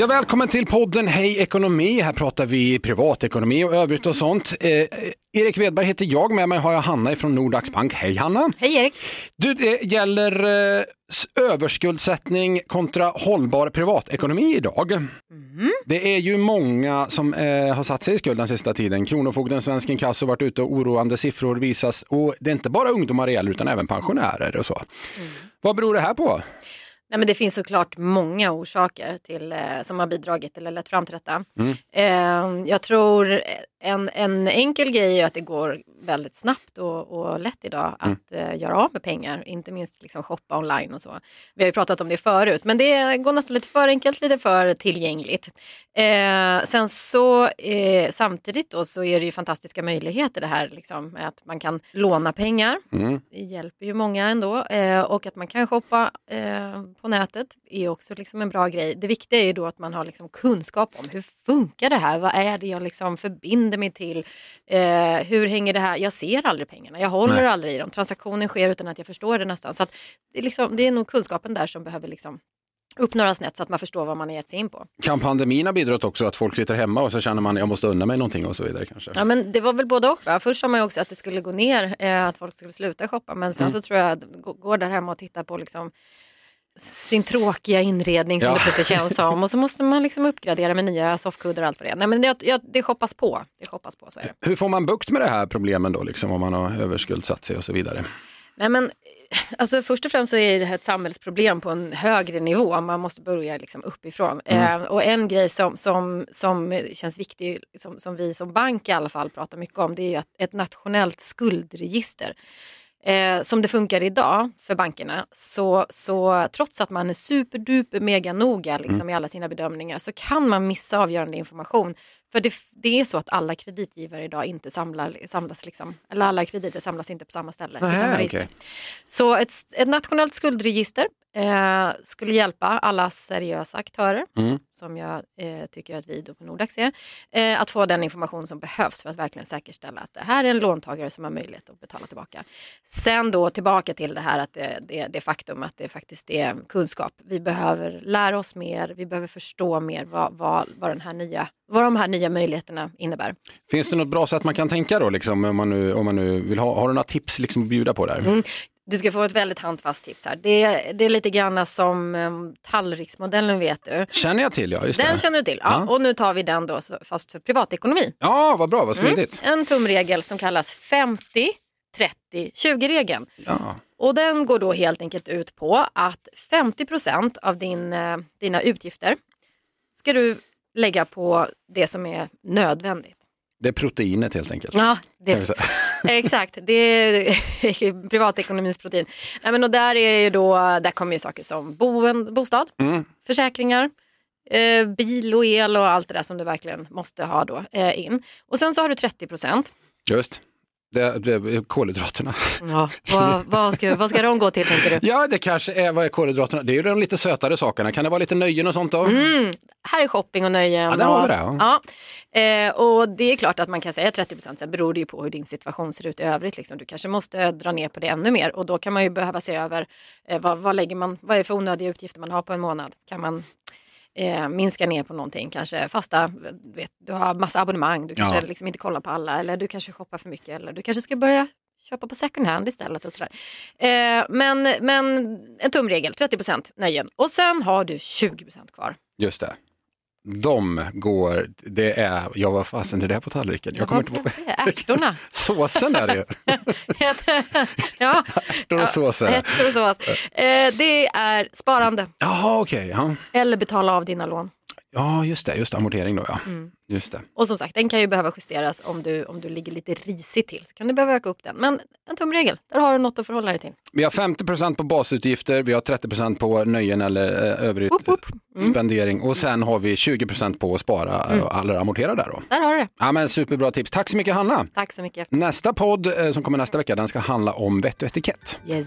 Ja, välkommen till podden Hej ekonomi. Här pratar vi privatekonomi och övrigt och sånt. Eh, Erik Wedberg heter jag, med mig har jag Hanna från Nordax Bank. Hej Hanna! Hej Erik! Du, det gäller eh, överskuldsättning kontra hållbar privatekonomi idag. Mm. Det är ju många som eh, har satt sig i skuld den sista tiden. Kronofogden, Svensk Inkasso har varit ute och oroande siffror visas och det är inte bara ungdomar det gäller utan även pensionärer och så. Mm. Vad beror det här på? Nej, men det finns såklart många orsaker till, eh, som har bidragit eller lett fram till detta. Eh, jag tror en, en enkel grej är att det går väldigt snabbt och, och lätt idag att eh, göra av med pengar. Inte minst liksom shoppa online och så. Vi har ju pratat om det förut, men det går nästan lite för enkelt, lite för tillgängligt. Eh, sen så eh, samtidigt då så är det ju fantastiska möjligheter det här liksom, att man kan låna pengar. Mm. Det hjälper ju många ändå. Eh, och att man kan shoppa eh, på nätet är också liksom en bra grej. Det viktiga är ju då att man har liksom kunskap om hur funkar det här? Vad är det jag liksom förbinder mig till? Eh, hur hänger det här? Jag ser aldrig pengarna, jag håller Nej. aldrig i dem. Transaktionen sker utan att jag förstår det nästan. Så att det, är liksom, det är nog kunskapen där som behöver liksom uppnåras snett så att man förstår vad man har gett sig in på. Kan pandemin ha bidragit också att folk sitter hemma och så känner man jag måste unna mig någonting och så vidare kanske? Ja men det var väl både och. Va? Först sa man ju också att det skulle gå ner, eh, att folk skulle sluta shoppa. Men sen så tror jag att gå- går där hemma och tittar på liksom sin tråkiga inredning som Ja. det plötsligt känns som. Och så måste man liksom uppgradera med nya soffkuddar och allt vad det är. Nej men det, ja, det shoppas på. Det shoppas på, så är det. Hur får man bukt med det här problemen då, liksom, om man har överskuldsatt sig och så vidare? Nej men alltså först och främst så är det här ett samhällsproblem på en högre nivå. Man måste börja liksom uppifrån. Eh, och en grej som, som, som känns viktig, som, som vi som bank i alla fall pratar mycket om, det är att ett nationellt skuldregister. Eh, som det funkar idag för bankerna, så, så trots att man är superduper mega noga liksom, i alla sina bedömningar så kan man missa avgörande information. För det, det är så att alla kreditgivare idag inte samlar, samlas, liksom, eller alla krediter samlas inte på samma ställe. i samma okej. Så ett, ett nationellt skuldregister eh, skulle hjälpa alla seriösa aktörer, Mm. som jag eh, tycker att vi då på Nordax är, eh, att få den information som behövs för att verkligen säkerställa att det här är en låntagare som har möjlighet att betala tillbaka. Sen då tillbaka till det här att det, det, det faktum att det faktiskt är kunskap. Vi behöver lära oss mer, vi behöver förstå mer vad, vad, vad, den här nya, vad de här nya möjligheterna innebär. Finns det något bra sätt man kan tänka då, liksom, om, man nu, om man nu vill ha, har du några tips liksom, att bjuda på där? Mm. Du ska få ett väldigt handfast tips här. Det, det är lite grann som um, tallriksmodellen vet du. Känner jag till, ja. Just Den det. känner du till. Ja. Ja. Och nu tar vi den då fast för privatekonomi. Ja, vad bra, vad Mm. smidigt. En tumregel som kallas 50 30 20-regeln. Ja. Och den går då helt enkelt ut på att 50% av din, eh, dina utgifter ska du lägga på det som är nödvändigt. Det är proteinet helt enkelt. Ja, det, exakt. Det är privatekonomins protein. Nej, men och där, är ju då, där kommer ju saker som boen, bostad, Mm. försäkringar, eh, bil och el och allt det där som du verkligen måste ha då eh, in. Och sen så har du 30 procent. Just. Det, det kolhydraterna. Ja, vad, vad, ska, vad ska de gå till tänker du? Ja, det kanske är, vad är kolhydraterna? Det är ju de lite sötare sakerna. Kan det vara lite nöjen och sånt då? Mm, här är shopping och nöjen. Ja, där har och, vi det, Ja. Eh, och det är klart att man kan säga 30 procent, sen beror det ju på hur din situation ser ut i övrigt. Liksom. Du kanske måste dra ner på det ännu mer och då kan man ju behöva se över eh, vad, vad, lägger man, vad är för onödiga utgifter man har på en månad. Kan man eh, minska ner på någonting, kanske fasta, vet, du har massa abonnemang, du kanske Ja. liksom inte kollar på alla eller du kanske shoppar för mycket eller du kanske ska börja köpa på second hand istället. Och sådär. Eh, men, men en tumregel, 30 procent nöjen. Och sen har du 20 procent kvar. Just det. De går, det är, jag var fasen det där på tallriken. Jag kommer inte ihåg. Ärtorna. Såsen är det ju. Ärtor och sås ärtor och sås. Eh, det är sparande Jaha, okej. ja. eller betala av dina lån. Ja, just det, just amortering då ja. Mm. Just det. Och som sagt, den kan ju behöva justeras om du, om du ligger lite risigt till. Så kan du behöva öka upp den. Men en tumregel, där har du något att förhålla dig till. Vi har 50% på basutgifter, vi har 30% på nöjen eller eh, woop. Mm. spendering och sen har vi 20% på att spara eh, eller amortera där då. Där har du det. Ja, men superbra tips. Tack så mycket Hanna. Tack så mycket. Nästa podd eh, som kommer nästa vecka den ska handla om vett och etikett. Yes.